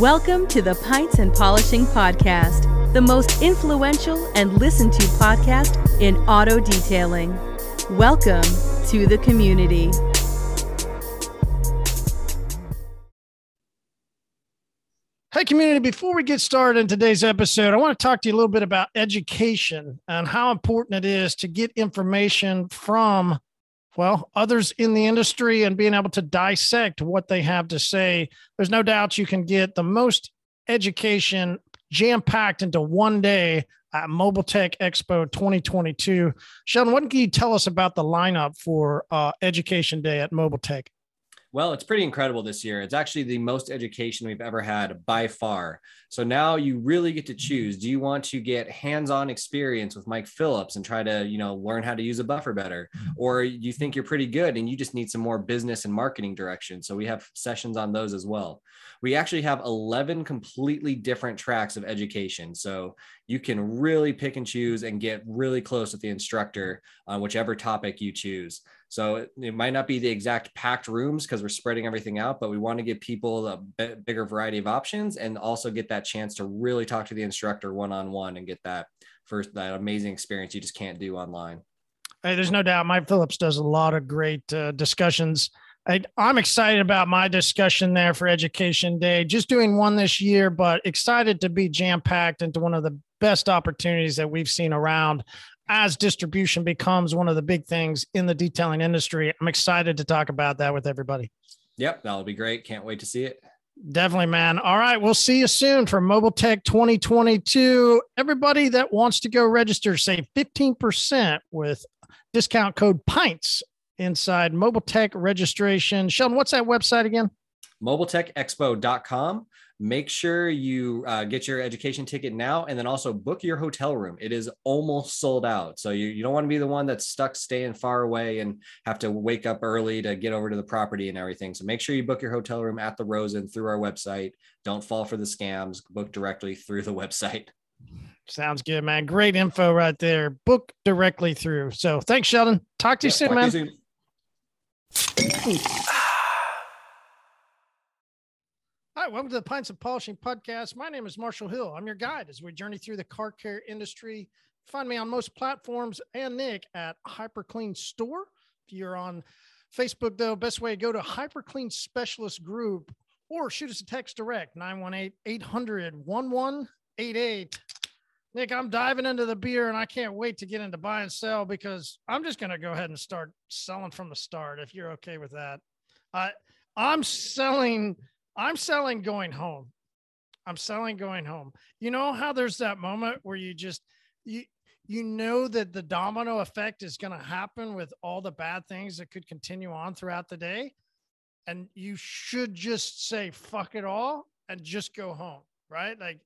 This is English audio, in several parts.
Welcome to the Pints and Polishing Podcast, the most influential and listened to podcast in auto detailing. Welcome to the community. Hey, community, before we get started in today's episode, I want to talk to you a little bit about education and how important it is to get information from, well, others in the industry and being able to dissect what they have to say. There's no doubt you can get the most education jam packed into one day at Mobile Tech Expo 2022. Sheldon, what can you tell us about the lineup for uh, Education Day at Mobile Tech? Well, it's pretty incredible this year. It's actually the most education we've ever had by far. So now you really get to choose. Do you want to get hands-on experience with Mike Phillips and try to, you know, learn how to use a buffer better? Mm-hmm. Or you think you're pretty good and you just need some more business and marketing direction. So we have sessions on those as well. We actually have 11 completely different tracks of education. So you can really pick and choose and get really close with the instructor on whichever topic you choose. So it, might not be the exact packed rooms because we're spreading everything out, but we want to give people a bigger variety of options and also get that chance to really talk to the instructor one on one and get that first that amazing experience you just can't do online. Hey, there's no doubt Mike Phillips does a lot of great uh, discussions. I, I'm excited about my discussion there for Education Day. Just doing one this year, but excited to be jam packed into one of the best opportunities that we've seen around as distribution becomes one of the big things in the detailing industry. I'm excited to talk about that with everybody. Yep, that'll be great. Can't wait to see it. Definitely, man. All right. We'll see you soon for Mobile Tech 2022. Everybody that wants to go register, save 15% with discount code PINTS inside Mobile Tech registration. Sheldon, what's that website again? mobiletechexpo.com. Make sure you uh, get your education ticket now and then also book your hotel room. It is almost sold out. So you, you don't want to be the one that's stuck staying far away and have to wake up early to get over to the property and everything. So make sure you book your hotel room at the Rosen through our website. Don't fall for the scams. Book directly through the website. Sounds good, man. Great info right there. Book directly through. So thanks, Sheldon. Talk to you yeah, soon, man. You soon. Hi, welcome to the Pints of Polishing podcast. My name is Marshall Hill. I'm your guide as we journey through the car care industry. Find me on most platforms and Nick at Hyper Clean Store. If you're on Facebook, though, best way to go to Hyper Clean Specialist Group or shoot us a text direct 918 800 1188. Nick, I'm diving into the beer and I can't wait to get into buy and sell because I'm just going to go ahead and start selling from the start if you're okay with that. I I'm selling I'm selling going home. I'm selling going home. You know how there's that moment where you just you you know that the domino effect is going to happen with all the bad things that could continue on throughout the day and you should just say fuck it all and just go home, right? Like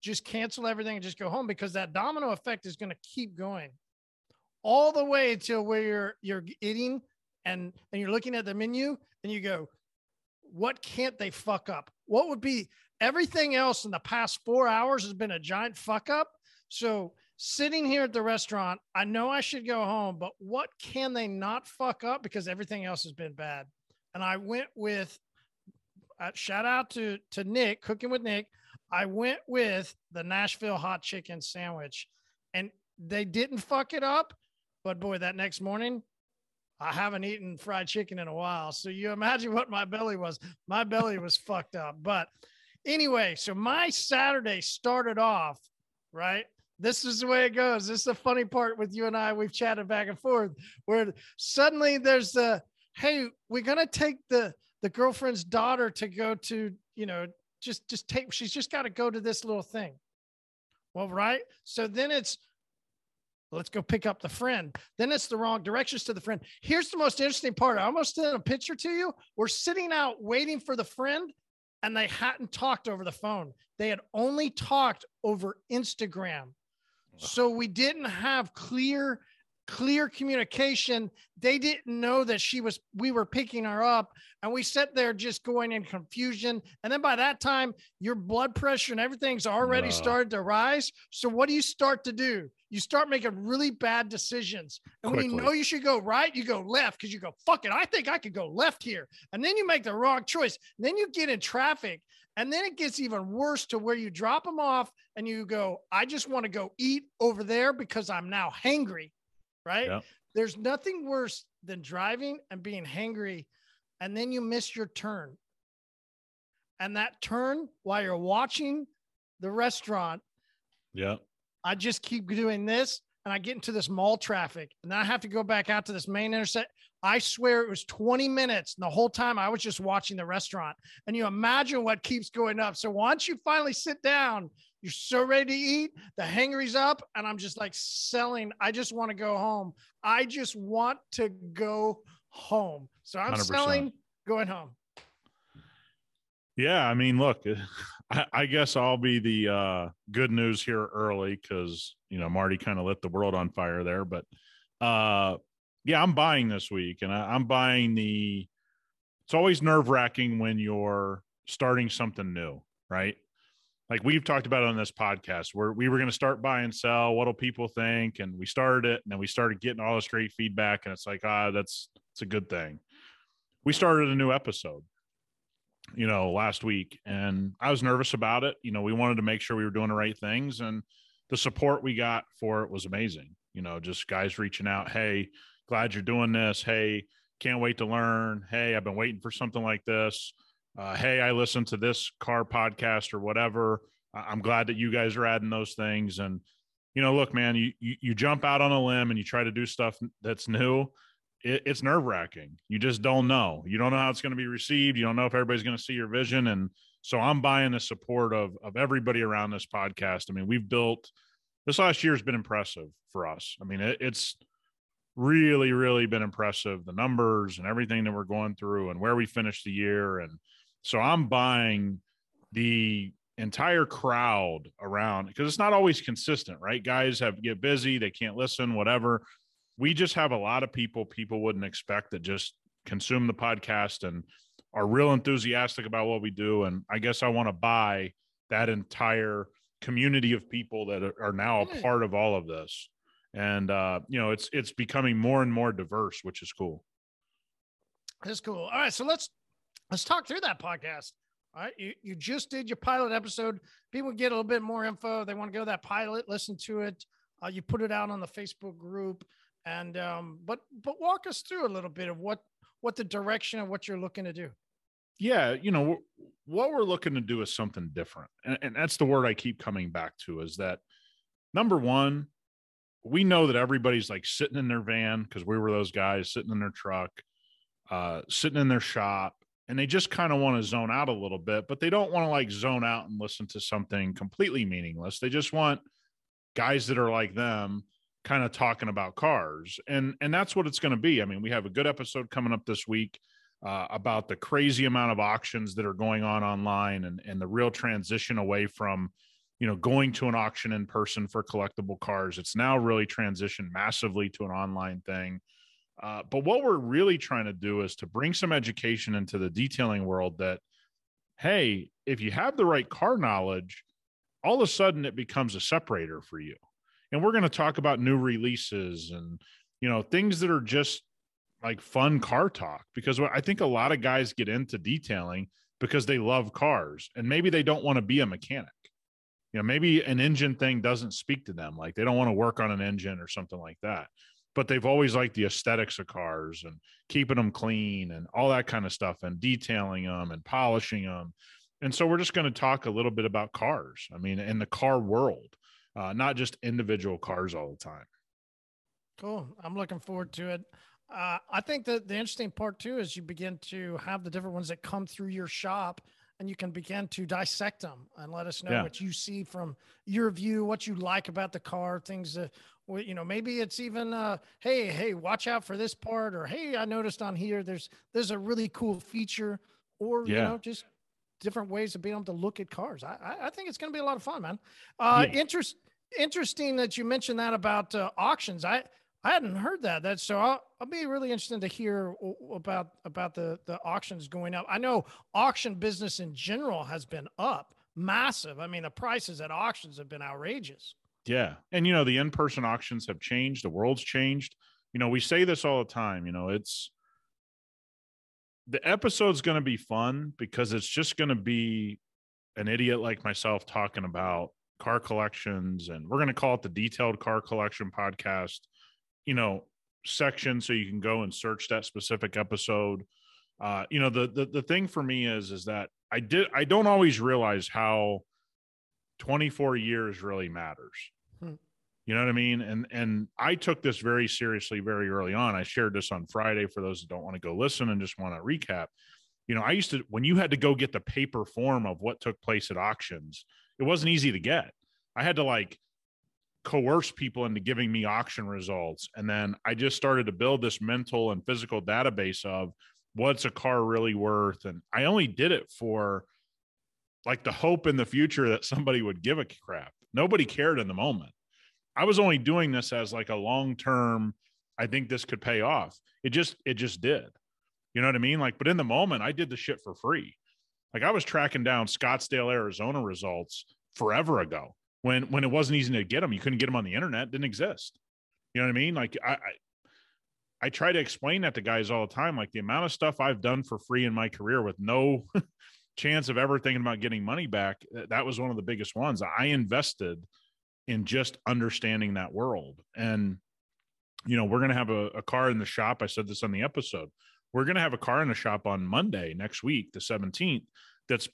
just cancel everything and just go home because that domino effect is going to keep going all the way till where you're you're eating and and you're looking at the menu and you go what can't they fuck up? What would be everything else in the past four hours has been a giant fuck up. So sitting here at the restaurant, I know I should go home, but what can they not fuck up because everything else has been bad? And I went with uh, shout out to to Nick cooking with Nick. I went with the Nashville hot chicken sandwich, and they didn't fuck it up. But boy, that next morning I haven't eaten fried chicken in a while. So you imagine what my belly was. My belly was fucked up. But anyway, so my Saturday started off, right? This is the way it goes. This is the funny part with you and I. We've chatted back and forth where suddenly there's the, hey, we're going to take the, the girlfriend's daughter to go to, you know, just, just take, she's just got to go to this little thing. Well, right. So then it's, Let's go pick up the friend. Then it's the wrong directions to the friend. Here's the most interesting part. I almost sent a picture to you. We're sitting out waiting for the friend, and they hadn't talked over the phone. They had only talked over Instagram. So we didn't have clear clear communication. They didn't know that she was, we were picking her up. And we sat there just going in confusion. And then by that time, your blood pressure and everything's already Uh. started to rise. So what do you start to do? You start making really bad decisions. And when you know you should go right, you go left because you go, fuck it, I think I could go left here. And then you make the wrong choice. And then you get in traffic. And then it gets even worse to where you drop them off and you go, I just want to go eat over there because I'm now hangry. Right. Yep. There's nothing worse than driving and being hangry. And then you miss your turn. And that turn while you're watching the restaurant Yeah. I just keep doing this and I get into this mall traffic and then I have to go back out to this main intersect. I swear it was 20 minutes. And the whole time I was just watching the restaurant. And you imagine what keeps going up. So once you finally sit down, you're so ready to eat, the hangry's up, and I'm just like selling. I just want to go home. I just want to go home. So I'm 100%. selling going home. Yeah, I mean, look, I, I guess I'll be the uh, good news here early because you know Marty kind of lit the world on fire there. But uh, yeah, I'm buying this week, and I, I'm buying the. It's always nerve wracking when you're starting something new, right? Like we've talked about on this podcast, where we were going to start buy and sell. What'll people think? And we started it, and then we started getting all this great feedback, and it's like, ah, that's it's a good thing. We started a new episode you know, last week. And I was nervous about it. You know, we wanted to make sure we were doing the right things. And the support we got for it was amazing. You know, just guys reaching out, hey, glad you're doing this. Hey, can't wait to learn. Hey, I've been waiting for something like this. Uh, hey, I listened to this car podcast or whatever. I'm glad that you guys are adding those things. And, you know, look, man, you, you, you jump out on a limb and you try to do stuff that's new it, it's nerve wracking. You just don't know. You don't know how it's going to be received. You don't know if everybody's going to see your vision. And so I'm buying the support of of everybody around this podcast. I mean, we've built this last year has been impressive for us. I mean, it, it's really, really been impressive. The numbers and everything that we're going through and where we finished the year. And so I'm buying the entire crowd around because it's not always consistent, right? Guys have get busy, they can't listen, whatever. We just have a lot of people people wouldn't expect that just consume the podcast and are real enthusiastic about what we do. And i guess i want to buy that entire community of people that are, now a part of all of this. And uh you know it's it's becoming more and more diverse which is cool. That's cool. All right, so let's let's talk through that podcast. All right, you you just did your pilot episode. People get a little bit more info. They want to go to that pilot, listen to it. Uh, you put it out on the Facebook group, and um, but but walk us through a little bit of what what the direction of what you're looking to do. yeah you know what we're looking to do is something different and, and that's the word i keep coming back to is that number one we know that everybody's like sitting in their van because we were those guys sitting in their truck uh sitting in their shop and they just kind of want to zone out a little bit but they don't want to like zone out and listen to something completely meaningless. They just want guys that are like them kind of talking about cars and and that's what it's going to be. I mean we have a good episode coming up this week uh, about the crazy amount of auctions that are going on online and, and the real transition away from you know going to an auction in person for collectible cars. It's now really transitioned massively to an online thing uh, but what we're really trying to do is to bring some education into the detailing world that hey if you have the right car knowledge all of a sudden it becomes a separator for you and we're going to talk about new releases and you know things that are just like fun car talk because I think a lot of guys get into detailing because they love cars and maybe they don't want to be a mechanic. You know, maybe an engine thing doesn't speak to them. Like they don't want to work on an engine or something like that. But they've always liked the aesthetics of cars and keeping them clean and all that kind of stuff and detailing them and polishing them. And so we're just going to talk a little bit about cars. I mean, in the car world, uh, not just individual cars all the time. Cool. I'm looking forward to it. Uh, I think that the interesting part too is you begin to have the different ones that come through your shop and you can begin to dissect them and let us know Yeah. what you see from your view, what you like about the car, things that, well, you know, maybe it's even, uh, Hey, Hey, watch out for this part or, Hey, I noticed on here, there's, there's a really cool feature or, you know, just different ways of being able to look at cars. I, I, I think it's going to be a lot of fun, man. Uh, Yeah. interest, interesting that you mentioned that about uh, auctions. I, I hadn't heard that. That's so. I'll, I'll be really interested to hear about about the the auctions going up. I know auction business in general has been up massive. I mean, the prices at auctions have been outrageous. Yeah, and you know the in person auctions have changed. The world's changed. You know, we say this all the time. You know, it's the episode's going to be fun because it's just going to be an idiot like myself talking about car collections and we're going to call it the detailed car collection podcast you know section so you can go and search that specific episode uh you know the, the the thing for me is is that i did i don't always realize how 24 years really matters hmm. you know what i mean and and i took this very seriously very early on i shared this on friday for those that don't want to go listen and just want to recap you know i used to when you had to go get the paper form of what took place at auctions it wasn't easy to get i had to like coerce people into giving me auction results. And then I just started to build this mental and physical database of what's a car really worth. And I only did it for like the hope in the future that somebody would give a crap. Nobody cared in the moment. I was only doing this as like a long term, I think this could pay off. It just, it just did. You know what I mean? Like, but in the moment, I did the shit for free. Like I was tracking down Scottsdale, Arizona results forever ago when when it wasn't easy to get them. You couldn't get them on the internet; didn't exist. You know what I mean? Like I, I, I try to explain that to guys all the time. Like the amount of stuff I've done for free in my career with no chance of ever thinking about getting money back. That was one of the biggest ones. I invested in just understanding that world. And you know, we're going to have a, a car in the shop. I said this on the episode. We're going to have a car in the shop on Monday next week, the 17th. That's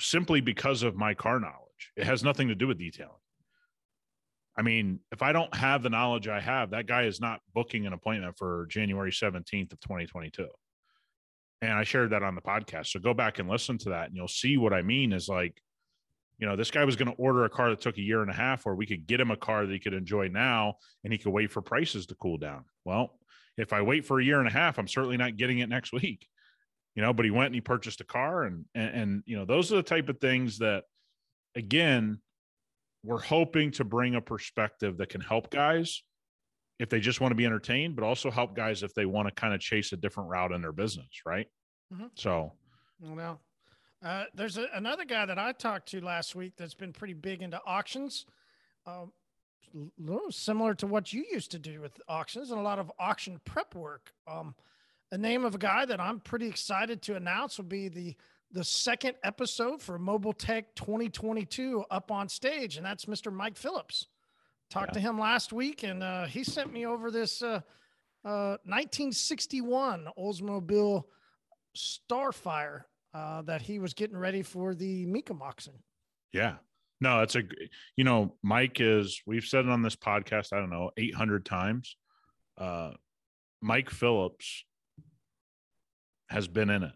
simply because of my car knowledge it has nothing to do with detailing. I mean, if I don't have the knowledge I have, that guy is not booking an appointment for January 17th of 2022. And I shared that on the podcast. So go back and listen to that and you'll see what I mean is like, you know, this guy was going to order a car that took a year and a half where we could get him a car that he could enjoy now and he could wait for prices to cool down. Well, if I wait for a year and a half, I'm certainly not getting it next week. You know, but he went and he purchased a car and and, and you know, those are the type of things that again, we're hoping to bring a perspective that can help guys if they just want to be entertained, but also help guys if they want to kind of chase a different route in their business, right? Mm-hmm. So, well, uh, there's a, another guy that I talked to last week that's been pretty big into auctions. Um, similar to what you used to do with auctions and a lot of auction prep work. Um, the name of a guy that I'm pretty excited to announce will be the the second episode for Mobile Tech 2022 up on stage, and that's Mr. Mike Phillips. Talked yeah. to him last week, and uh, he sent me over this uh, uh, 1961 Oldsmobile Starfire uh, that he was getting ready for the Mecum auction. Yeah. No, it's a, you know, Mike is, we've said it on this podcast, I don't know, 800 times. Uh, Mike Phillips has been in it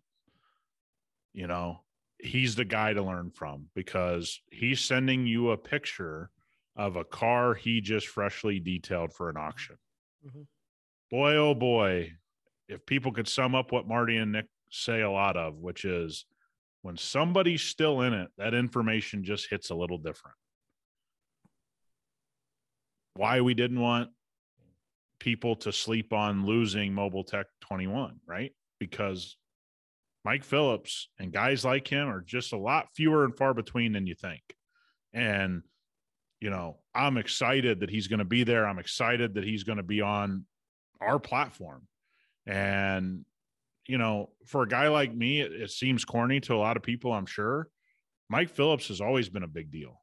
you know, he's the guy to learn from because he's sending you a picture of a car he just freshly detailed for an auction. Mm-hmm. Boy, oh boy, if people could sum up what Marty and Nick say a lot of, which is when somebody's still in it, that information just hits a little different. Why we didn't want people to sleep on losing Mobile Tech 21, right? Because Mike Phillips and guys like him are just a lot fewer and far between than you think. And, you know, I'm excited that he's going to be there. I'm excited that he's going to be on our platform. And, you know, for a guy like me, it, it seems corny to a lot of people, I'm sure. Mike Phillips has always been a big deal.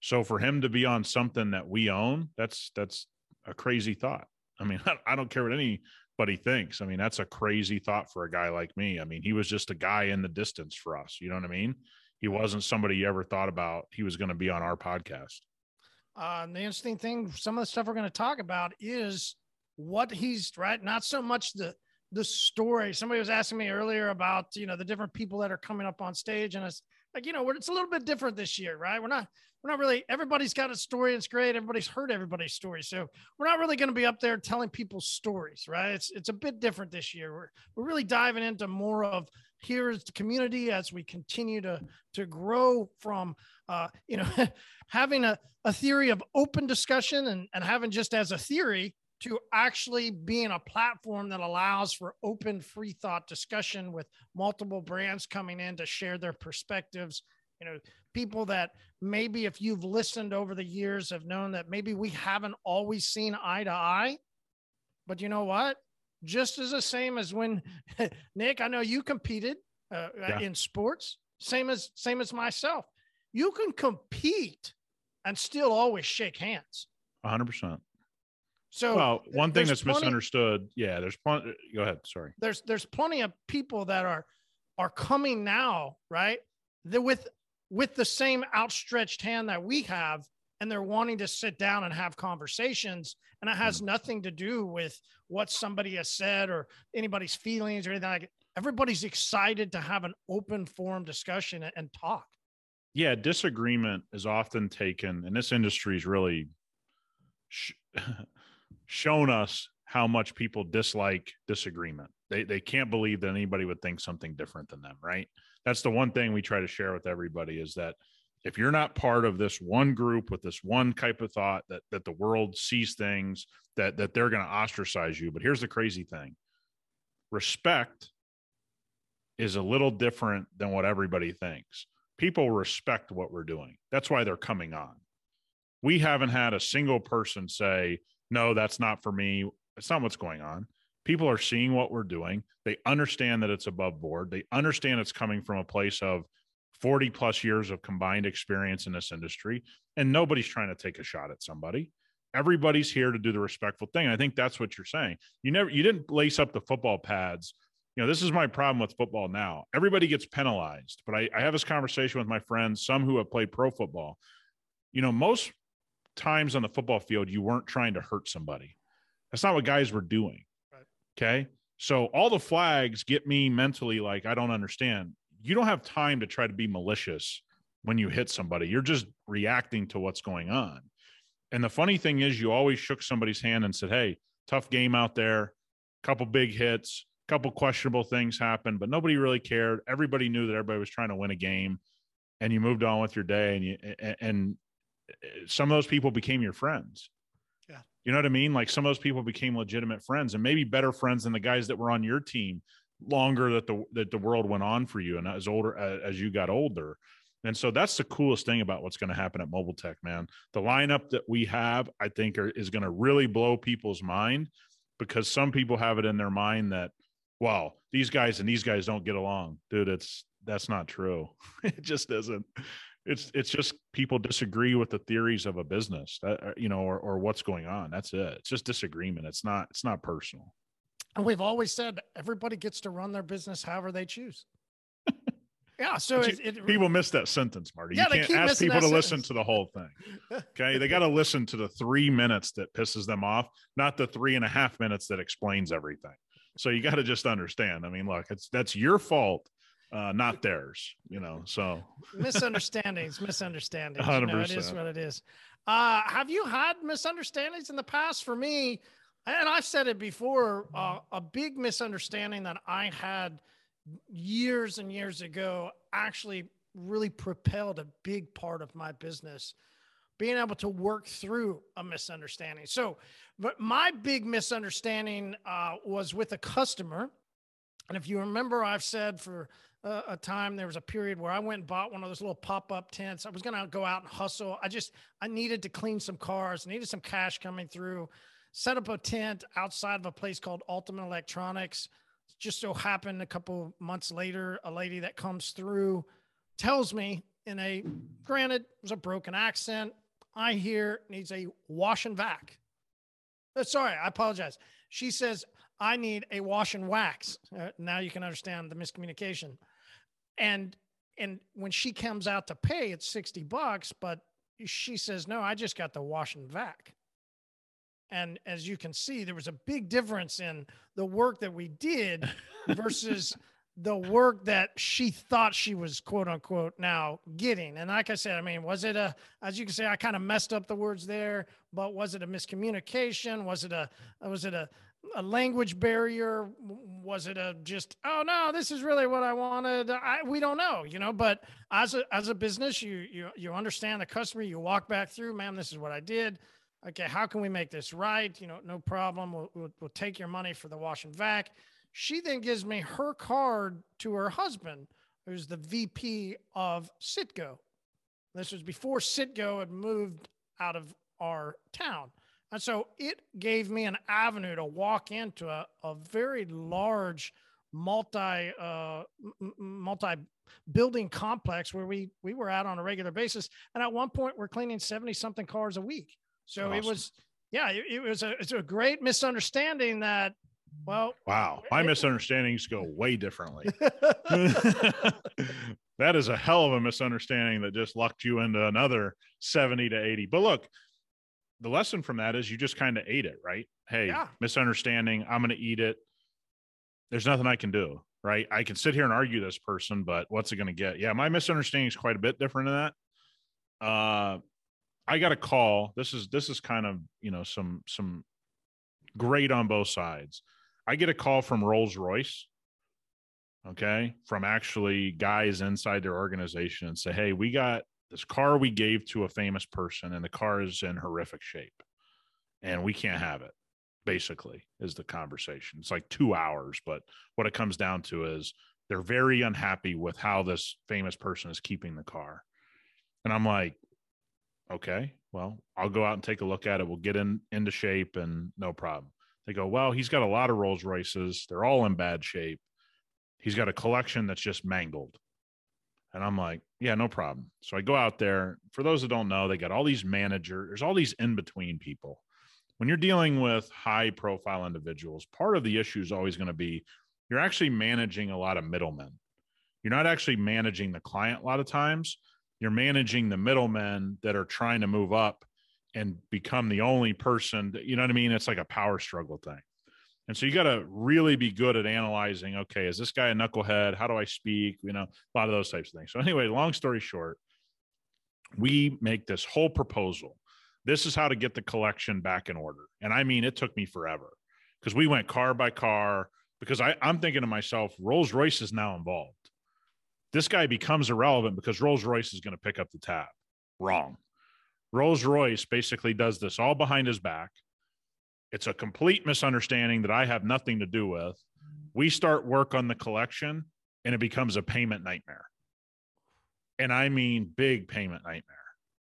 So for him to be on something that we own, that's that's a crazy thought. I mean, I don't care what any but thinks. I mean, that's a crazy thought for a guy like me. I mean, he was just a guy in the distance for us. You know what I mean? He wasn't somebody you ever thought about he was going to be on our podcast. Uh, the interesting thing, some of the stuff we're going to talk about is what he's right. Not so much the the story. Somebody was asking me earlier about you know the different people that are coming up on stage, and it's like you know it's a little bit different this year, right? We're not we're not really everybody's got a story it's great everybody's heard everybody's story so we're not really going to be up there telling people's stories right it's it's a bit different this year we're, we're really diving into more of here's the community as we continue to to grow from uh, you know having a, a theory of open discussion and, and having just as a theory to actually being a platform that allows for open free thought discussion with multiple brands coming in to share their perspectives. You know people that maybe if you've listened over the years have known that maybe we haven't always seen eye to eye but you know what just as the same as when nick i know you competed uh, yeah. in sports same as same as myself you can compete and still always shake hands 100% so well, one thing that's plenty, misunderstood. Yeah, there's plenty. Go ahead. Sorry. There's there's plenty of people that are are coming now, right? They're with with the same outstretched hand that we have, and they're wanting to sit down and have conversations. And it has mm-hmm. nothing to do with what somebody has said or anybody's feelings or anything like. It. Everybody's excited to have an open forum discussion and talk. Yeah, disagreement is often taken, and this industry is really shown us how much people dislike disagreement. They they can't believe that anybody would think something different than them, right? That's the one thing we try to share with everybody is that if you're not part of this one group with this one type of thought that that the world sees things that that they're going to ostracize you. But here's the crazy thing. Respect is a little different than what everybody thinks. People respect what we're doing. That's why they're coming on. We haven't had a single person say, no, that's not for me. It's not what's going on. People are seeing what we're doing. They understand that it's above board. They understand it's coming from a place of 40 plus years of combined experience in this industry. And nobody's trying to take a shot at somebody. Everybody's here to do the respectful thing. I think that's what you're saying. You never, you didn't lace up the football pads. You know, this is my problem with football now. Everybody gets penalized, but I, I have this conversation with my friends, some who have played pro football. You know, most times on the football field you weren't trying to hurt somebody. That's not what guys were doing. Right. Okay. So all the flags get me mentally like I don't understand. You don't have time to try to be malicious when you hit somebody. You're just reacting to what's going on. And the funny thing is you always shook somebody's hand and said, "Hey, tough game out there. Couple big hits, couple questionable things happened, but nobody really cared. Everybody knew that everybody was trying to win a game." And you moved on with your day and you and eh, some of those people became your friends. Yeah. You know what I mean? Like some of those people became legitimate friends and maybe better friends than the guys that were on your team longer that the that the world went on for you and as older as you got older. And so that's the coolest thing about what's going to happen at Mobile Tech, man. The lineup that we have, I think, are, is going to really blow people's mind because some people have it in their mind that, wow, these guys and these guys don't get along, dude. It's that's not true. it just doesn't it's it's just people disagree with the theories of a business that uh, you know or, or what's going on that's it it's just disagreement it's not it's not personal and we've always said everybody gets to run their business however they choose yeah so it, it, people miss that sentence marty yeah, you can't ask people to sentence. listen to the whole thing okay they got to listen to the three minutes that pisses them off not the three and a half minutes that explains everything so you got to just understand i mean look it's that's your fault uh, not theirs, you know. So misunderstandings, misunderstandings. 100%. You know, it is what it is. Uh, have you had misunderstandings in the past? For me, and I've said it before, uh, a big misunderstanding that I had years and years ago actually really propelled a big part of my business being able to work through a misunderstanding. So, but my big misunderstanding uh, was with a customer. And if you remember, I've said for uh, a time there was a period where I went and bought one of those little pop up tents. I was going to go out and hustle. I just I needed to clean some cars, needed some cash coming through. Set up a tent outside of a place called Ultimate Electronics. Just so happened a couple months later, a lady that comes through tells me in a granted it was a broken accent. I hear needs a wash and vac. Uh, sorry, I apologize. She says I need a wash and wax. Uh, now you can understand the miscommunication and and when she comes out to pay it's 60 bucks but she says no i just got the wash and vac and as you can see there was a big difference in the work that we did versus the work that she thought she was quote unquote now getting and like i said i mean was it a as you can say i kind of messed up the words there but was it a miscommunication was it a was it a a language barrier? Was it a just oh no, this is really what I wanted? I, we don't know, you know. But as a as a business, you you you understand the customer. You walk back through, man. This is what I did. Okay, how can we make this right? You know, no problem. We'll, we'll, we'll take your money for the wash and vac. She then gives me her card to her husband, who's the VP of Citgo. This was before Citgo had moved out of our town. And so it gave me an avenue to walk into a, a very large multi uh, multi building complex where we we were out on a regular basis. And at one point, we're cleaning seventy something cars a week. So awesome. it was, yeah, it, it, was a it's a great misunderstanding that. Well, wow, my it, misunderstandings go way differently. that is a hell of a misunderstanding that just locked you into another 70 to 80. But look, the lesson from that is you just kind of ate it, right? Hey, yeah. misunderstanding, I'm going to eat it. There's nothing I can do, right? I can sit here and argue this person, but what's it going to get? Yeah, my misunderstanding is quite a bit different than that. Uh, I got a call. This is this is kind of you know some some great on both sides. I get a call from Rolls Royce, okay, from actually guys inside their organization and say, hey, we got this car we gave to a famous person and the car is in horrific shape and we can't have it basically is the conversation it's like two hours but what it comes down to is they're very unhappy with how this famous person is keeping the car and i'm like okay well i'll go out and take a look at it we'll get in into shape and no problem they go well he's got a lot of rolls royces they're all in bad shape he's got a collection that's just mangled and I'm like, yeah, no problem. So I go out there. For those that don't know, they got all these managers, there's all these in between people. When you're dealing with high profile individuals, part of the issue is always going to be you're actually managing a lot of middlemen. You're not actually managing the client a lot of times. You're managing the middlemen that are trying to move up and become the only person. That, you know what I mean? It's like a power struggle thing. And so you got to really be good at analyzing, okay, is this guy a knucklehead? How do I speak? You know, a lot of those types of things. So, anyway, long story short, we make this whole proposal. This is how to get the collection back in order. And I mean, it took me forever because we went car by car. Because I, I'm thinking to myself, Rolls Royce is now involved. This guy becomes irrelevant because Rolls Royce is going to pick up the tab. Wrong. Rolls Royce basically does this all behind his back it's a complete misunderstanding that I have nothing to do with. We start work on the collection and it becomes a payment nightmare. And I mean big payment nightmare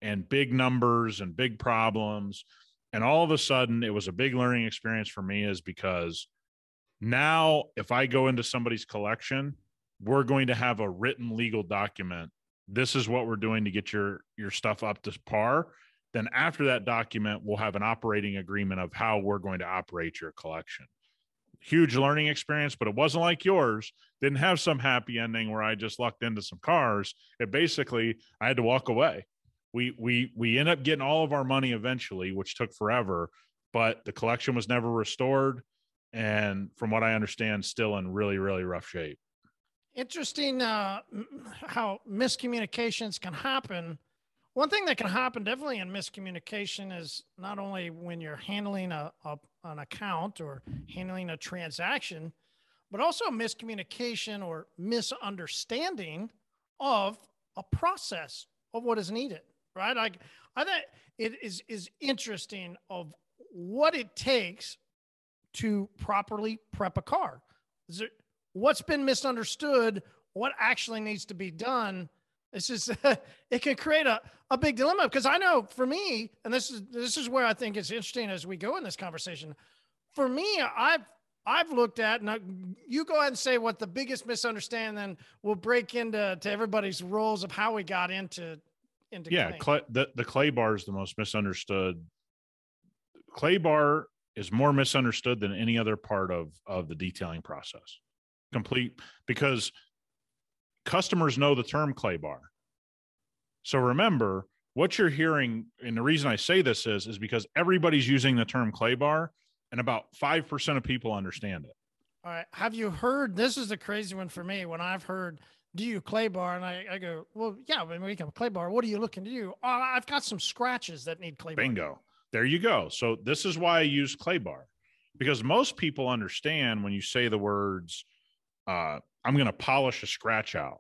and big numbers and big problems. And all of a sudden, it was a big learning experience for me, is because now if I go into somebody's collection, we're going to have a written legal document. This is what we're doing to get your your stuff up to par then after that document, we'll have an operating agreement of how we're going to operate your collection. Huge learning experience, but it wasn't like yours. Didn't have some happy ending where I just lucked into some cars. It basically I had to walk away. We we we end up getting all of our money eventually, which took forever, but the collection was never restored. And from what I understand, still in really, really rough shape. Interesting uh, how miscommunications can happen one thing that can happen definitely in miscommunication is not only when you're handling a, a, an account or handling a transaction, but also miscommunication or misunderstanding of a process of what is needed, right? Like I think it is is interesting of what it takes to properly prep a car. It, what's been misunderstood? What actually needs to be done? It's just it can create a, a big dilemma because I know for me, and this is this is where I think it's interesting as we go in this conversation. For me, I've I've looked at, and you go ahead and say what the biggest misunderstanding, then we'll break into to everybody's roles of how we got into into yeah. Clay, the the clay bar is the most misunderstood. Clay bar is more misunderstood than any other part of of the detailing process. Complete because customers know the term clay bar. So remember what you're hearing, and the reason I say this is is because everybody's using the term clay bar, and about five percent of people understand it. All right. Have you heard? This is the crazy one for me. When I've heard, "Do you clay bar?" and I, I go, "Well, yeah, when we come clay bar, what are you looking to do?" Oh, I've got some scratches that need clay. Bar. Bingo. Bar. There you go. So this is why I use clay bar, because most people understand when you say the words, uh, "I'm going to polish a scratch out."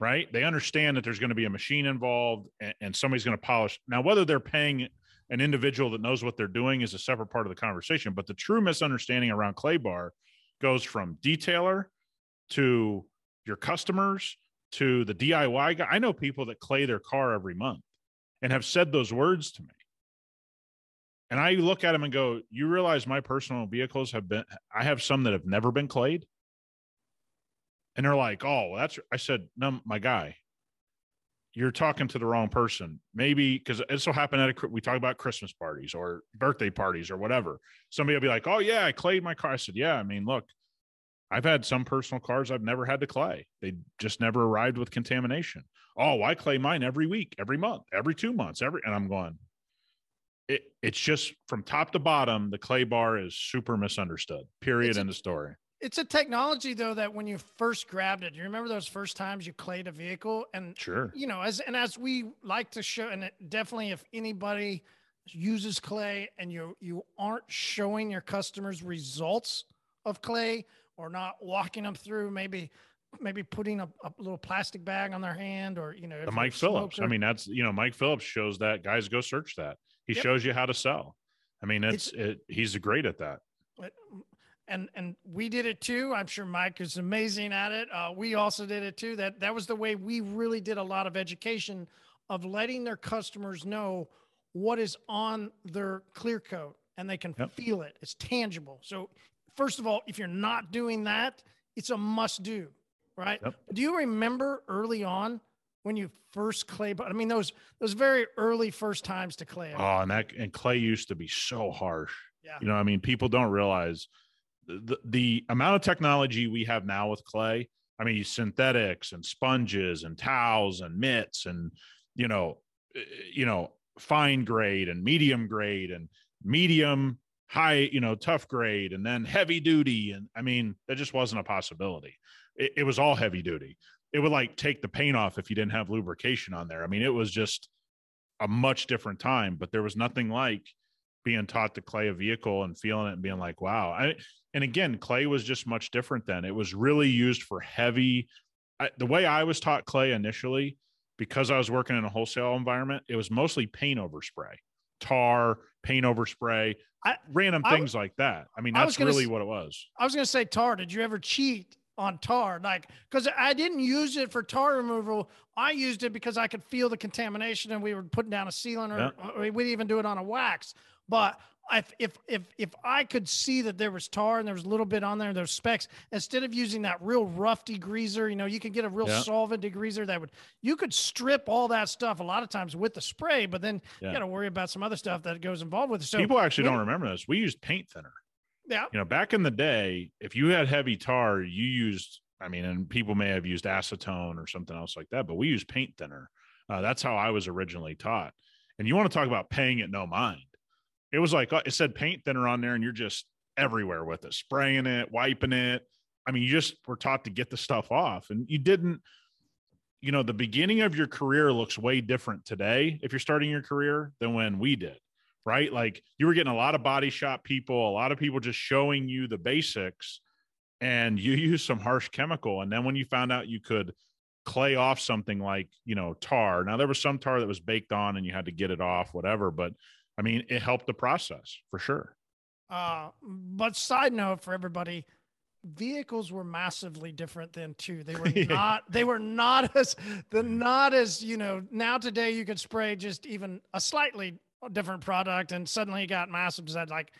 right? They understand that there's going to be a machine involved and, and somebody's going to polish. Now, whether they're paying an individual that knows what they're doing is a separate part of the conversation. But the true misunderstanding around clay bar goes from detailer to your customers to the DIY guy. I know people that clay their car every month and have said those words to me. And I look at them and go, You realize my personal vehicles have been, I have some that have never been clayed. And they're like, Oh, that's, I said, No, my guy, you're talking to the wrong person. Maybe because it so happened at a, we talk about Christmas parties or birthday parties or whatever. Somebody will be like, "Oh yeah, I clayed my car." I said, "Yeah, I mean, look, I've had some personal cars I've never had to clay. They just never arrived with contamination. Oh, I clay mine every week, every month, every two months, every." And I'm going, it, it's just from top to bottom, the clay bar is super misunderstood. Period. In the story it's a technology though that when you first grabbed it, you remember those first times you clayed a vehicle and sure, you know, as and as we like to show, and it, definitely if anybody uses clay and you you aren't showing your customers results of clay or not walking them through maybe maybe putting a, a little plastic bag on their hand or you know the Mike Phillips. I mean that's you know Mike Phillips shows that guys go search that. He yep. shows you how to sell. I mean it's, it's it, he's great at that and and we did it too. I'm sure Mike is amazing at it. Uh, we also did it too. That that was the way we really did a lot of education of letting their customers know what is on their clear coat and they can yep. feel it. It's tangible. So first of all, if you're not doing that, it's a must do, right? Yep. Do you remember early on when you first clay? But I mean those those very early first times to clay. Oh, and that and clay used to be so harsh. Yeah. You know, I mean, people don't realize the, the amount of technology we have now with clay i mean synthetics and sponges and towels and mitts and you know eh, you know fine grade and medium grade and medium high you know tough grade and then heavy duty. And i mean that just wasn't a possibility. It, it was all heavy duty. It would like take the paint off if you didn't have lubrication on there. I mean it was just a much different time but there was nothing like being taught to clay a vehicle and feeling it and being like wow. I, and again, clay was just much different then. It was really used for heavy. I, the way I was taught clay initially, because I was working in a wholesale environment, it was mostly paint over spray, tar, paint over spray, I, random I, things like that. I mean, that's really what it was. I was going to say tar. Did you ever cheat on tar? Like, because I didn't use it for tar removal. I used it because I could feel the contamination and we were putting down a sealant or, yeah. or we'd even do it on a wax. But if if if if I could see that there was tar and there was a little bit on there, there's specks. Instead of using that real rough degreaser, you know, you could get a real yeah. solvent degreaser that would you could strip all that stuff a lot of times with the spray, but then yeah. you got to worry about some other stuff that goes involved with it. So people actually don't remember this. We used paint thinner. Yeah, you know, back in the day, if you had heavy tar, you used. I mean, and people may have used acetone or something else like that, but we used paint thinner. Uh, that's how I was originally taught. And you want to talk about paying it no mind it was like uh, it said paint thinner on there, and you're just everywhere with it, spraying it, wiping it. I mean, you just were taught to get the stuff off, and you didn't. You know, the beginning of your career looks way different today if you're starting your career than when we did, right? Like you were getting a lot of body shop people, a lot of people just showing you the basics, and you use some harsh chemical. And then when you found out you could clay off something like, you know, tar, now there was some tar that was baked on and you had to get it off, whatever, but I mean, it helped the process for sure. Uh, but side note for everybody, vehicles were massively different then too. They were not. They were not as the not as you know. Now today you could spray just even a slightly different product, and suddenly you got massive. That like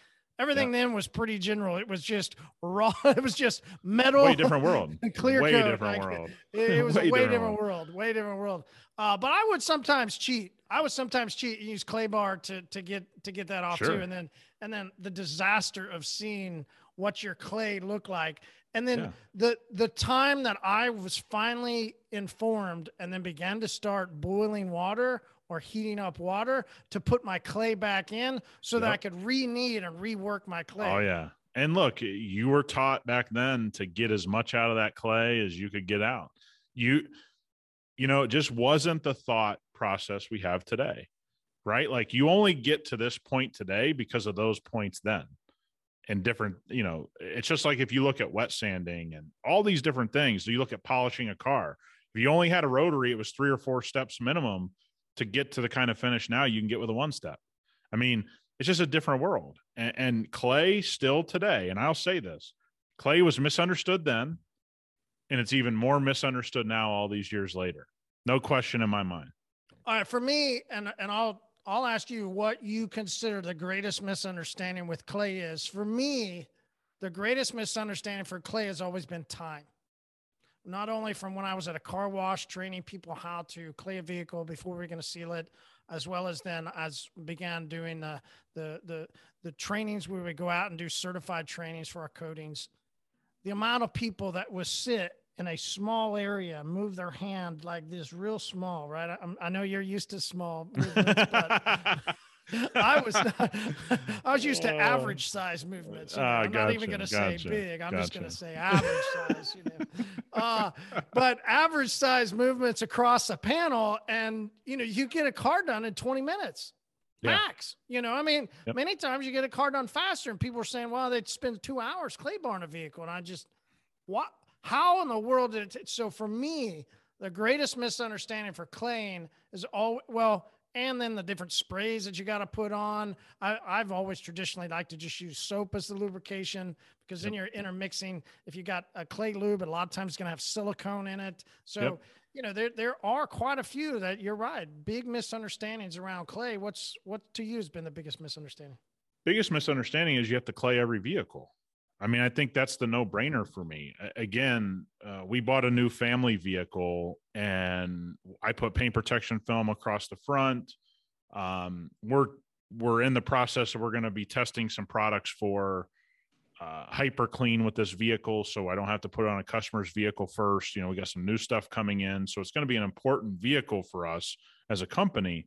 everything then was pretty general. It was just raw. It was just metal. Way different world. clear way different like, world. It, it was way a way different, different world. world. Way different world. Uh, but I would sometimes cheat. I would sometimes cheat and use clay bar to to get to get that off sure. too. And then and then the disaster of seeing what your clay looked like. And then yeah. the the time that I was finally informed and then began to start boiling water or heating up water to put my clay back in so yep. that I could re-knead and rework my clay. Oh yeah. And look, you were taught back then to get as much out of that clay as you could get out. You you know, it just wasn't the thought process we have today. Right? Like you only get to this point today because of those points then. And different, you know, it's just like if you look at wet sanding and all these different things. You look at polishing a car. If you only had a rotary, it was three or four steps minimum to get to the kind of finish now you can get with a one step. I mean, it's just a different world. And, and Clay still today, and I'll say this Clay was misunderstood then, and it's even more misunderstood now, all these years later. No question in my mind. All right, for me, and and I'll I'll ask you what you consider the greatest misunderstanding with Clay is. For me, the greatest misunderstanding for Clay has always been time. Not only from when I was at a car wash training people how to clean a vehicle before we are going to seal it, as well as then as began doing the, the the the trainings where we go out and do certified trainings for our coatings. The amount of people that would sit in a small area, move their hand like this, real small, right? I, I know you're used to small but I was not, I was used to average size movements. You know? uh, I'm gotcha, not even going to gotcha, say big. I'm gotcha. just going to say average size. You know, uh, but average size movements across a panel, and you know, you get a car done in 20 minutes. Yeah. Max, you know, I mean, yep. many times you get a car done faster, and people are saying, "Well, they'd spend two hours clay barring a vehicle," and I just, what? How in the world did it? T- so for me, the greatest misunderstanding for claying is all well, and then the different sprays that you got to put on. I, have always traditionally liked to just use soap as the lubrication because yep. then you're intermixing. If you got a clay lube, a lot of times it's going to have silicone in it. So, yep. you know, there, there are quite a few that you're right. Big misunderstandings around clay. What's what to you has been the biggest misunderstanding? Biggest misunderstanding is you have to clay every vehicle. I mean, I think that's the no brainer for me. Again, uh, we bought a new family vehicle and I put paint protection film across the front. Um, we're we're in the process of we're going to be testing some products for uh, hyper clean with this vehicle so i don't have to put it on a customer's vehicle first you know we got some new stuff coming in so it's going to be an important vehicle for us as a company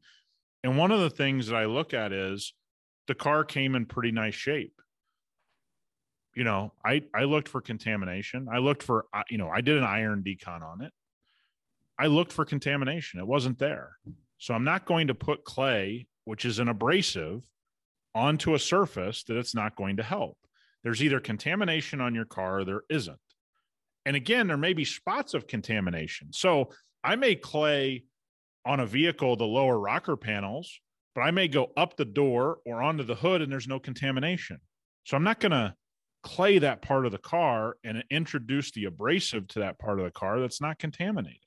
and one of the things that i look at is the car came in pretty nice shape you know, I I looked for contamination. I looked for uh, you know, I did an iron decon on it. I looked for contamination. It wasn't there. So I'm not going to put clay, which is an abrasive, onto a surface that it's not going to help. There's either contamination on your car or there isn't. And again, there may be spots of contamination. So I may clay on a vehicle the lower rocker panels, but I may go up the door or onto the hood and there's no contamination. So I'm not going to clay that part of the car and introduce the abrasive to that part of the car that's not contaminated.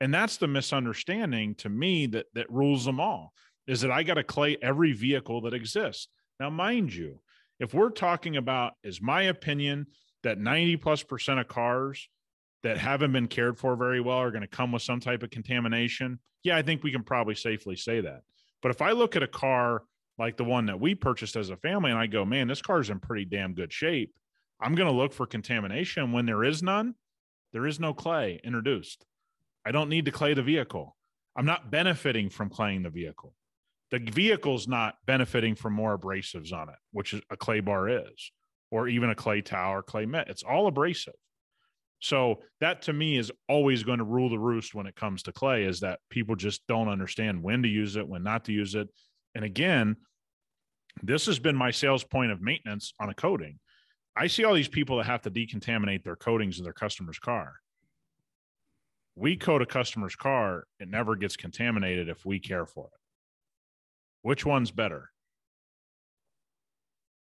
And that's the misunderstanding to me that that rules them all is that I got to clay every vehicle that exists. Now, mind you, if we're talking about, is my opinion that 90 plus percent of cars that haven't been cared for very well are going to come with some type of contamination? Yeah, I think we can probably safely say that. But if I look at a car like the one that we purchased as a family, and I go, man, this car's in pretty damn good shape. I'm going to look for contamination. When there is none, there is no clay introduced. I don't need to clay the vehicle. I'm not benefiting from claying the vehicle. The vehicle's not benefiting from more abrasives on it, which a clay bar is, or even a clay towel or clay mitt. It's all abrasive. So that to me is always going to rule the roost when it comes to clay is that people just don't understand when to use it, when not to use it. And again, this has been my sales point of maintenance on a coating. I see all these people that have to decontaminate their coatings in their customer's car. We coat a customer's car, it never gets contaminated if we care for it. Which one's better?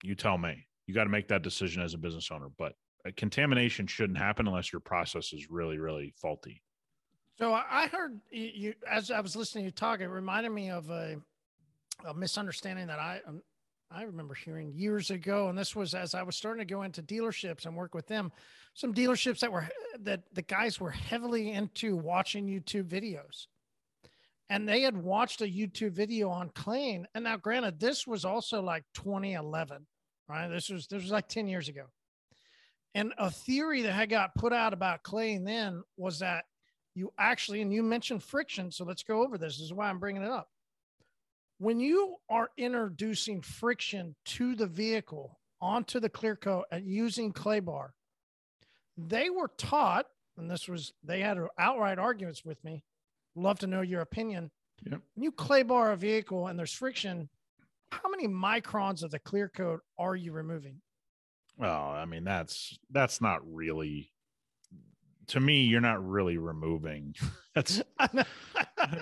You tell me. You got to make that decision as a business owner, but contamination shouldn't happen unless your process is really, really faulty. So I heard you as I was listening to you talk, it reminded me of a, a misunderstanding that I um, I remember hearing years ago, and this was as I was starting to go into dealerships and work with them. Some dealerships that were that the guys were heavily into watching YouTube videos, and they had watched a YouTube video on Claying. And now, granted, this was also like 2011, right? This was this was like 10 years ago. And a theory that had got put out about Claying then was that you actually, and you mentioned friction, so let's go over this. This is why I'm bringing it up when you are introducing friction to the vehicle onto the clear coat and using clay bar, they were taught, and this was they had outright arguments with me. Love to know your opinion. Yep. When you clay bar a vehicle and there's friction, how many microns of the clear coat are you removing? Well, I mean that's that's not really to me. You're not really removing. That's I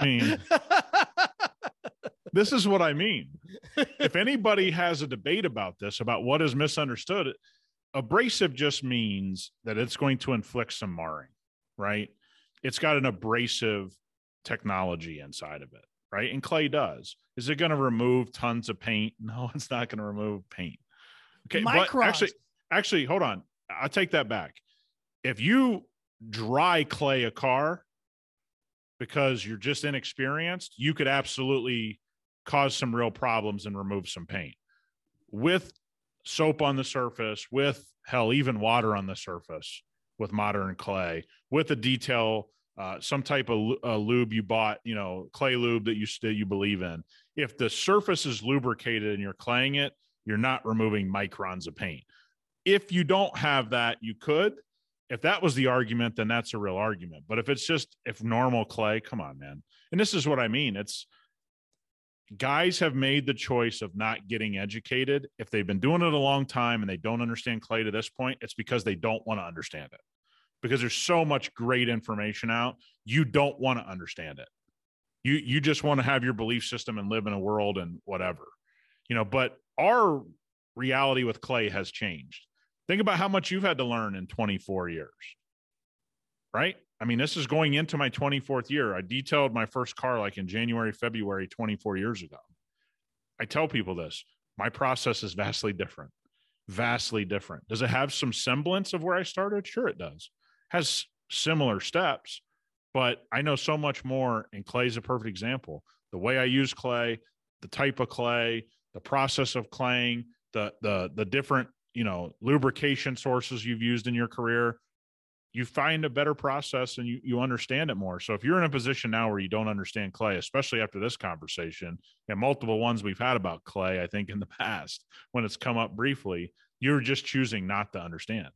mean this is what I mean. if anybody has a debate about this, about what is misunderstood, abrasive just means that it's going to inflict some marring, right? It's got an abrasive technology inside of it, right? And clay does. Is it going to remove tons of paint? No, it's not going to remove paint. Okay, Microns. but actually, actually, hold on. I take that back. If you dry clay a car because you're just inexperienced, you could absolutely cause some real problems and remove some paint. With soap on the surface, with hell, even water on the surface, with modern clay, with a detail, uh, some type of uh, lube you bought, you know, clay lube that you still you believe in. If the surface is lubricated and you're claying it, you're not removing microns of paint. If you don't have that, you could. If that was the argument, then that's a real argument. But if it's just if normal clay, come on, man. And this is what I mean. It's guys have made the choice of not getting educated. If they've been doing it a long time and they don't understand clay to this point, it's because they don't want to understand it. Because there's so much great information out, you don't want to understand it. You you just want to have your belief system and live in a world and whatever. You know, but our reality with clay has changed. Think about how much you've had to learn in 24 years. Right? I mean, this is going into my 24th year. I detailed my first car like in January, February 24 years ago. I tell people this my process is vastly different, vastly different. Does it have some semblance of where I started? Sure, it does. Has similar steps, but I know so much more. And clay is a perfect example. The way I use clay, the type of clay, the process of claying, the the the different you know lubrication sources you've used in your career you find a better process and you, you understand it more. So if you're in a position now where you don't understand clay, especially after this conversation and multiple ones we've had about clay, I think in the past when it's come up briefly, you're just choosing not to understand.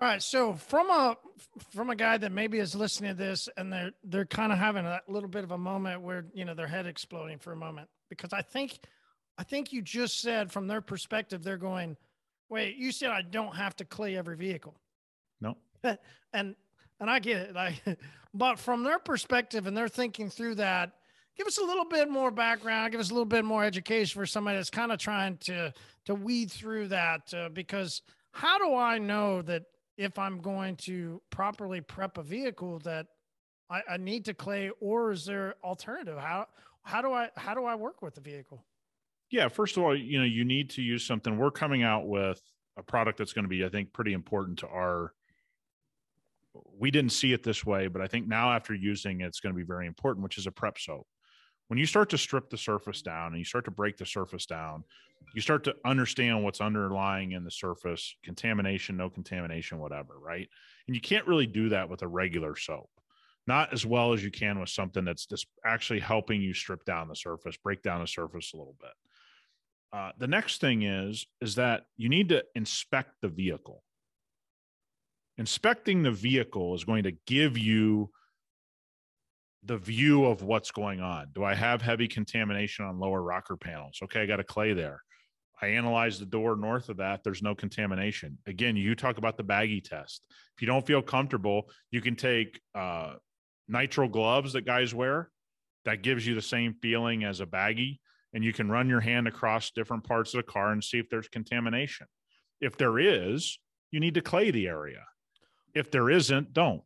All right. So from a from a guy that maybe is listening to this and they're they're kind of having a little bit of a moment where you know their head exploding for a moment because I think I think you just said from their perspective they're going, wait, you said I don't have to clay every vehicle. And and I get it. Like, but from their perspective and they're thinking through that, give us a little bit more background, give us a little bit more education for somebody that's kind of trying to to weed through that. Uh, because how do I know that if I'm going to properly prep a vehicle that I, I need to clay, or is there alternative? How how do I how do I work with the vehicle? Yeah, first of all, you know, you need to use something. We're coming out with a product that's going to be, I think, pretty important to our we didn't see it this way, but I think now after using it, it's going to be very important, which is a prep soap. When you start to strip the surface down and you start to break the surface down, you start to understand what's underlying in the surface contamination, no contamination, whatever, right? And you can't really do that with a regular soap, not as well as you can with something that's just actually helping you strip down the surface, break down the surface a little bit. Uh, the next thing is is that you need to inspect the vehicle inspecting the vehicle is going to give you the view of what's going on. Do I have heavy contamination on lower rocker panels? Okay, I got a clay there. I analyze the door north of that. There's no contamination. Again, you talk about the baggy test. If you don't feel comfortable, you can take uh, nitrile gloves that guys wear. That gives you the same feeling as a baggy, and you can run your hand across different parts of the car and see if there's contamination. If there is, you need to clay the area. If there isn't, don't.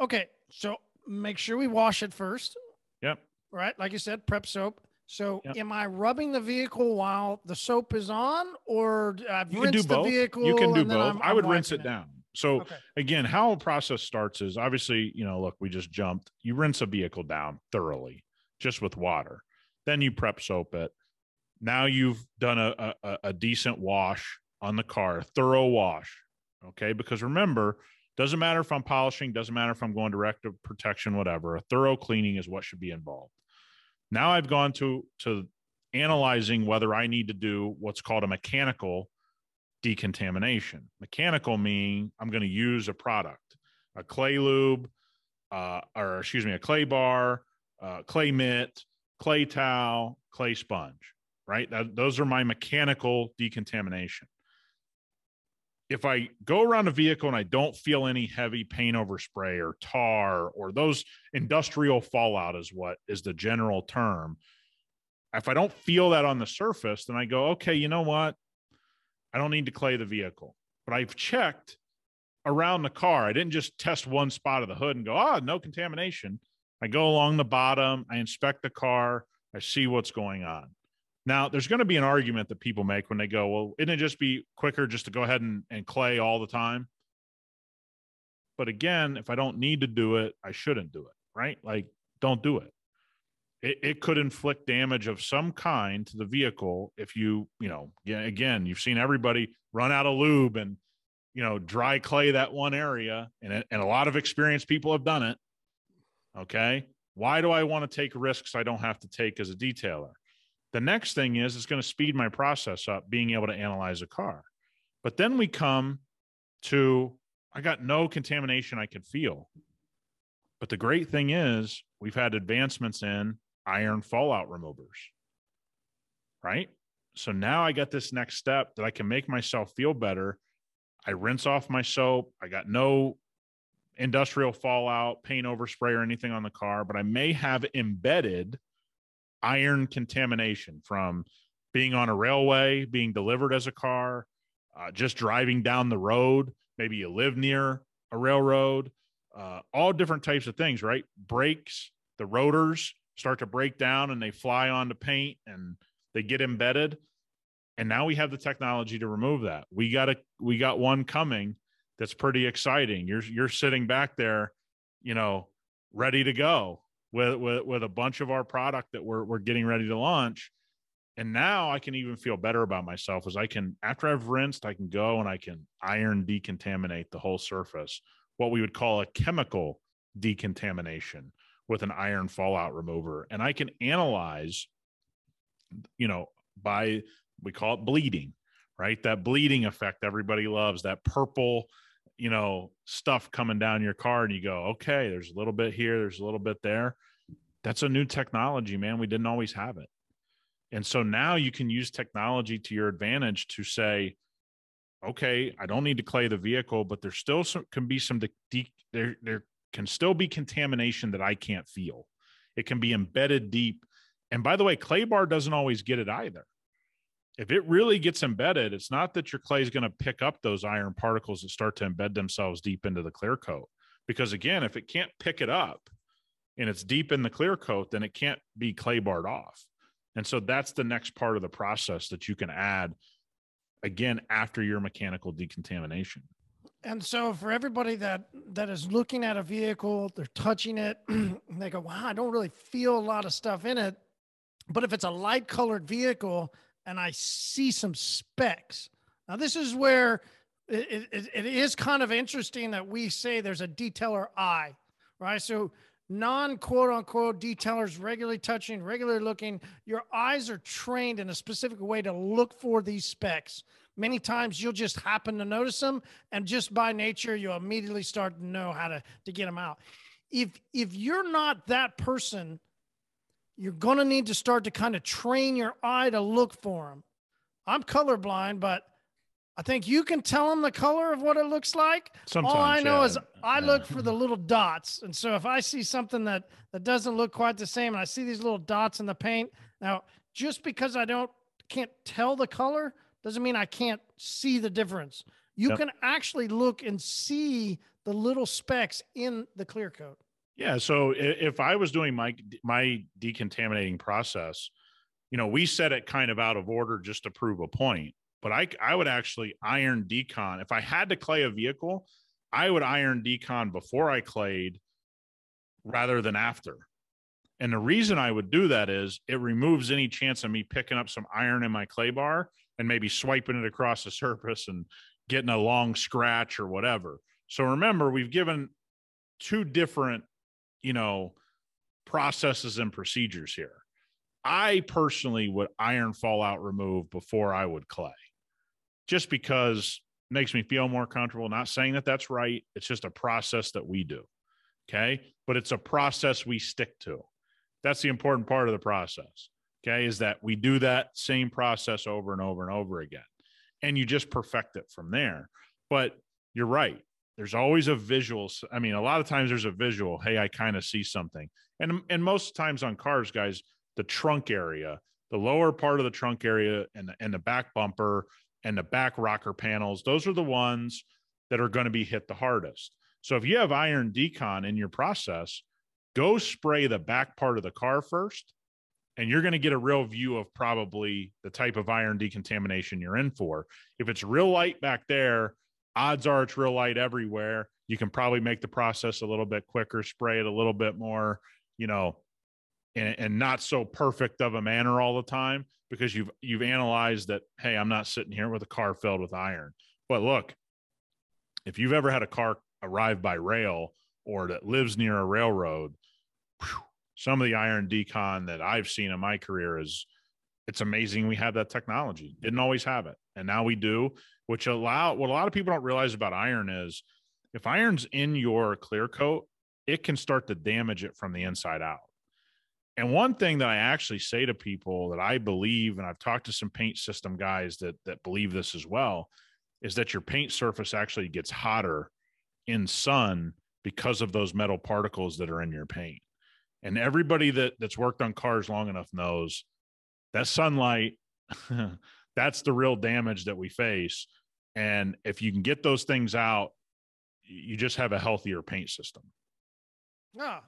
Okay. So make sure we wash it first. Yep. Right. Like you said, prep soap. So Yep. am I rubbing the vehicle while the soap is on or I've You can do rinsed the vehicle? You can do both. I'm- I would rinse wiping it down. So Okay. again, how a process starts is obviously, you know, look, we just jumped. You rinse a vehicle down thoroughly, just with water. Then you prep soap it. Now you've done a, a, a decent wash on the car, thorough wash. Okay. Because remember, doesn't matter if I'm polishing, doesn't matter if I'm going direct to protection, whatever. A thorough cleaning is what should be involved. Now I've gone to to analyzing whether I need to do what's called a mechanical decontamination. Mechanical meaning I'm going to use a product, a clay lube, uh, or excuse me, a clay bar, uh, clay mitt, clay towel, clay sponge. Right, that, those are my mechanical decontamination. If I go around a vehicle and I don't feel any heavy paint overspray or tar or those industrial fallout is what is the general term. If I don't feel that on the surface, then I go, okay, you know what? I don't need to clay the vehicle. But I've checked around the car. I didn't just test one spot of the hood and go, oh, no contamination. I go along the bottom, I inspect the car, I see what's going on. Now, there's going to be an argument that people make when they go, well, isn't it just be quicker just to go ahead and, and clay all the time? But again, if I don't need to do it, I shouldn't do it, right? Like, don't do it. It, it could inflict damage of some kind to the vehicle if you, you know, again, you've seen everybody run out of lube and, you know, dry clay that one area. And, and a lot of experienced people have done it. Okay. Why do I want to take risks I don't have to take as a detailer? The next thing is it's going to speed my process up being able to analyze a car. But then we come to I got no contamination I could feel. But the great thing is we've had advancements in iron fallout removers. Right? So now I got this next step that I can make myself feel better. I rinse off my soap. I got no industrial fallout, paint overspray, or anything on the car, but I may have embedded iron contamination from being on a railway, being delivered as a car, uh, just driving down the road. Maybe you live near a railroad, uh, all different types of things, right? Brakes, the rotors start to break down and they fly onto paint and they get embedded. And now we have the technology to remove that. We got a we got one coming that's pretty exciting. You're you're sitting back there, you know, ready to go with with, with a bunch of our product that we're we're getting ready to launch. And now I can even feel better about myself as I can after I've rinsed, I can go and I can iron decontaminate the whole surface, what we would call a chemical decontamination with an iron fallout remover. And I can analyze, you know, by we call it bleeding, right? That bleeding effect everybody loves, that purple you know stuff coming down your car and you go okay there's a little bit here there's a little bit there. That's a new technology man. We didn't always have it. And so now you can use technology to your advantage to say okay i don't need to clay the vehicle but there still some, can be some de- there there can still be contamination that i can't feel. It can be embedded deep. And by the way clay bar doesn't always get it either if it really gets embedded, it's not that your clay is going to pick up those iron particles that start to embed themselves deep into the clear coat. Because again, if it can't pick it up and it's deep in the clear coat, then it can't be clay barred off. And so that's the next part of the process that you can add again after your mechanical decontamination. And so for everybody that that is looking at a vehicle, they're touching it, they go, "Wow, I don't really feel a lot of stuff in it." But if it's a light colored vehicle, and I see some specks. Now, this is where it, it, it is kind of interesting that we say there's a detailer eye, right? So, non quote unquote detailers regularly touching, regularly looking, your eyes are trained in a specific way to look for these specks. Many times you'll just happen to notice them, and just by nature, you'll immediately start to know how to, to get them out. If if you're not that person you're going to need to start to kind of train your eye to look for them. I'm colorblind, but I think you can tell them the color of what it looks like. Sometimes, All I know yeah. is I Yeah. look for the little dots. And so if I see something that, that doesn't look quite the same and I see these little dots in the paint, now just because I don't can't tell the color doesn't mean I can't see the difference. You Yep. can actually look and see the little specks in the clear coat. Yeah. So if I was doing my my decontaminating process, you know, we set it kind of out of order just to prove a point. But I I would actually iron decon if I had to clay a vehicle, I would iron decon before I clayed rather than after. And the reason I would do that is it removes any chance of me picking up some iron in my clay bar and maybe swiping it across the surface and getting a long scratch or whatever. So remember, we've given two different you know, processes and procedures here. I personally would iron fallout remove before I would clay, just because makes me feel more comfortable. Not saying that that's right. It's just a process that we do. Okay. But it's a process we stick to. That's the important part of the process. Okay. Is that we do that same process over and over and over again. And you just perfect it from there. But you're right there's always a visual i mean a lot of times there's a visual hey i kind of see something and and most times on cars guys the trunk area the lower part of the trunk area and the, and the back bumper and the back rocker panels, those are the ones that are going to be hit the hardest. So if you have iron decon in your process, go spray the back part of the car first and you're going to get a real view of probably the type of iron decontamination you're in for. If it's real light back there, odds are it's real light everywhere. You can probably make the process a little bit quicker, spray it a little bit more, you know, and, and not so perfect of a manner all the time because you've you've analyzed that hey i'm not sitting here with a car filled with iron. But look if you've ever had a car arrive by rail or that lives near a railroad whew, some of the iron decon that i've seen in my career is it's amazing we have that technology. Didn't always have it. And now we do which allow what a lot of people don't realize about iron is if iron's in your clear coat it can start to damage it from the inside out and one thing that I actually say to people that I believe, and I've talked to some paint system guys that that believe this as well, is that your paint surface actually gets hotter in sun because of those metal particles that are in your paint. And everybody that that's worked on cars long enough knows that sunlight, that's the real damage that we face. And if you can get those things out, you just have a healthier paint system. Oh,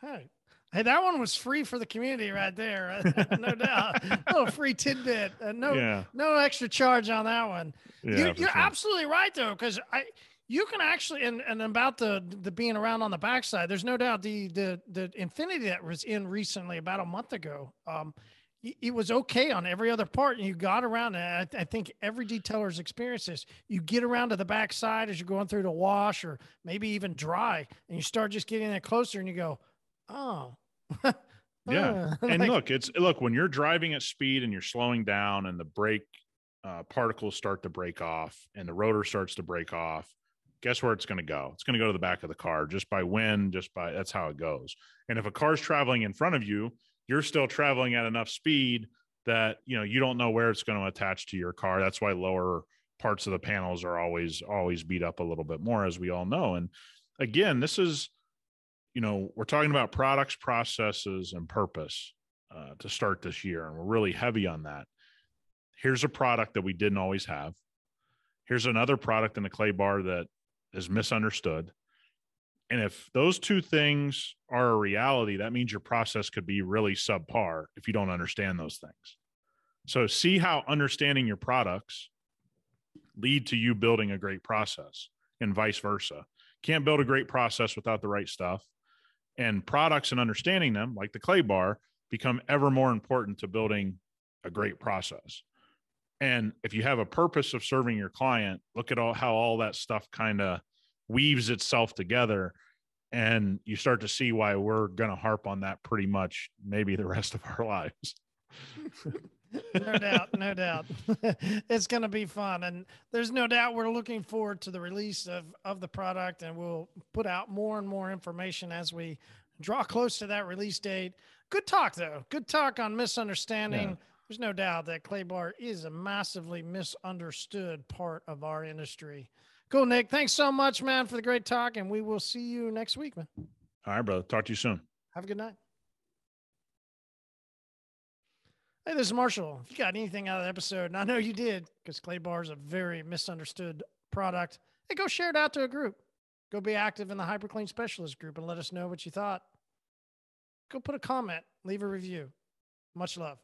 hey, Hey, that one was free for the community right there, no doubt. A little free tidbit, uh, no, yeah. no extra charge on that one. Yeah, you, are sure. absolutely right though, because I, you can actually, and, and about the the being around on the backside, there's no doubt the the the Infiniti that was in recently about a month ago. Um, it was okay on every other part and you got around I, I, think every detailer's experienced this you get around to the backside as you're going through the wash or maybe even dry and you start just getting it closer and you go oh yeah. and like, look, it's look when you're driving at speed and you're slowing down and the brake uh, particles start to break off and the rotor starts to break off. Guess where it's going to go? It's going to go to the back of the car just by wind, just by that's how it goes. And if a car's traveling in front of you, you're still traveling at enough speed that you know you don't know where it's going to attach to your car. That's why lower parts of the panels are always always beat up a little bit more, as we all know. And again, this is you know, we're talking about products, processes, and purpose uh, to start this year, and we're really heavy on that. Here's a product that we didn't always have. Here's another product in the clay bar that is misunderstood. And if those two things are a reality, that means your process could be really subpar if you don't understand those things. So see how understanding your products lead to you building a great process and vice versa. Can't build a great process without the right stuff and products and understanding them like the clay bar become ever more important to building a great process and if you have a purpose of serving your client look at all how all that stuff kind of weaves itself together and you start to see why we're going to harp on that pretty much maybe the rest of our lives no doubt, no doubt. it's going to be fun, and there's no doubt we're looking forward to the release of of the product, and we'll put out more and more information as we draw close to that release date. Good talk, though. Good talk on misunderstanding. Yeah. There's no doubt that clay bar is a massively misunderstood part of our industry. Cool, Nick. Thanks so much, man, for the great talk. And we will see you next week, man. All right, brother. Talk to you soon. Have a good night. Hey, this is Marshall. If you got anything out of the episode, and I know you did, because clay bar is a very misunderstood product, hey, go share it out to a group. Go be active in the Hyperclean Specialist group and let us know what you thought. Go put a comment, leave a review. Much love.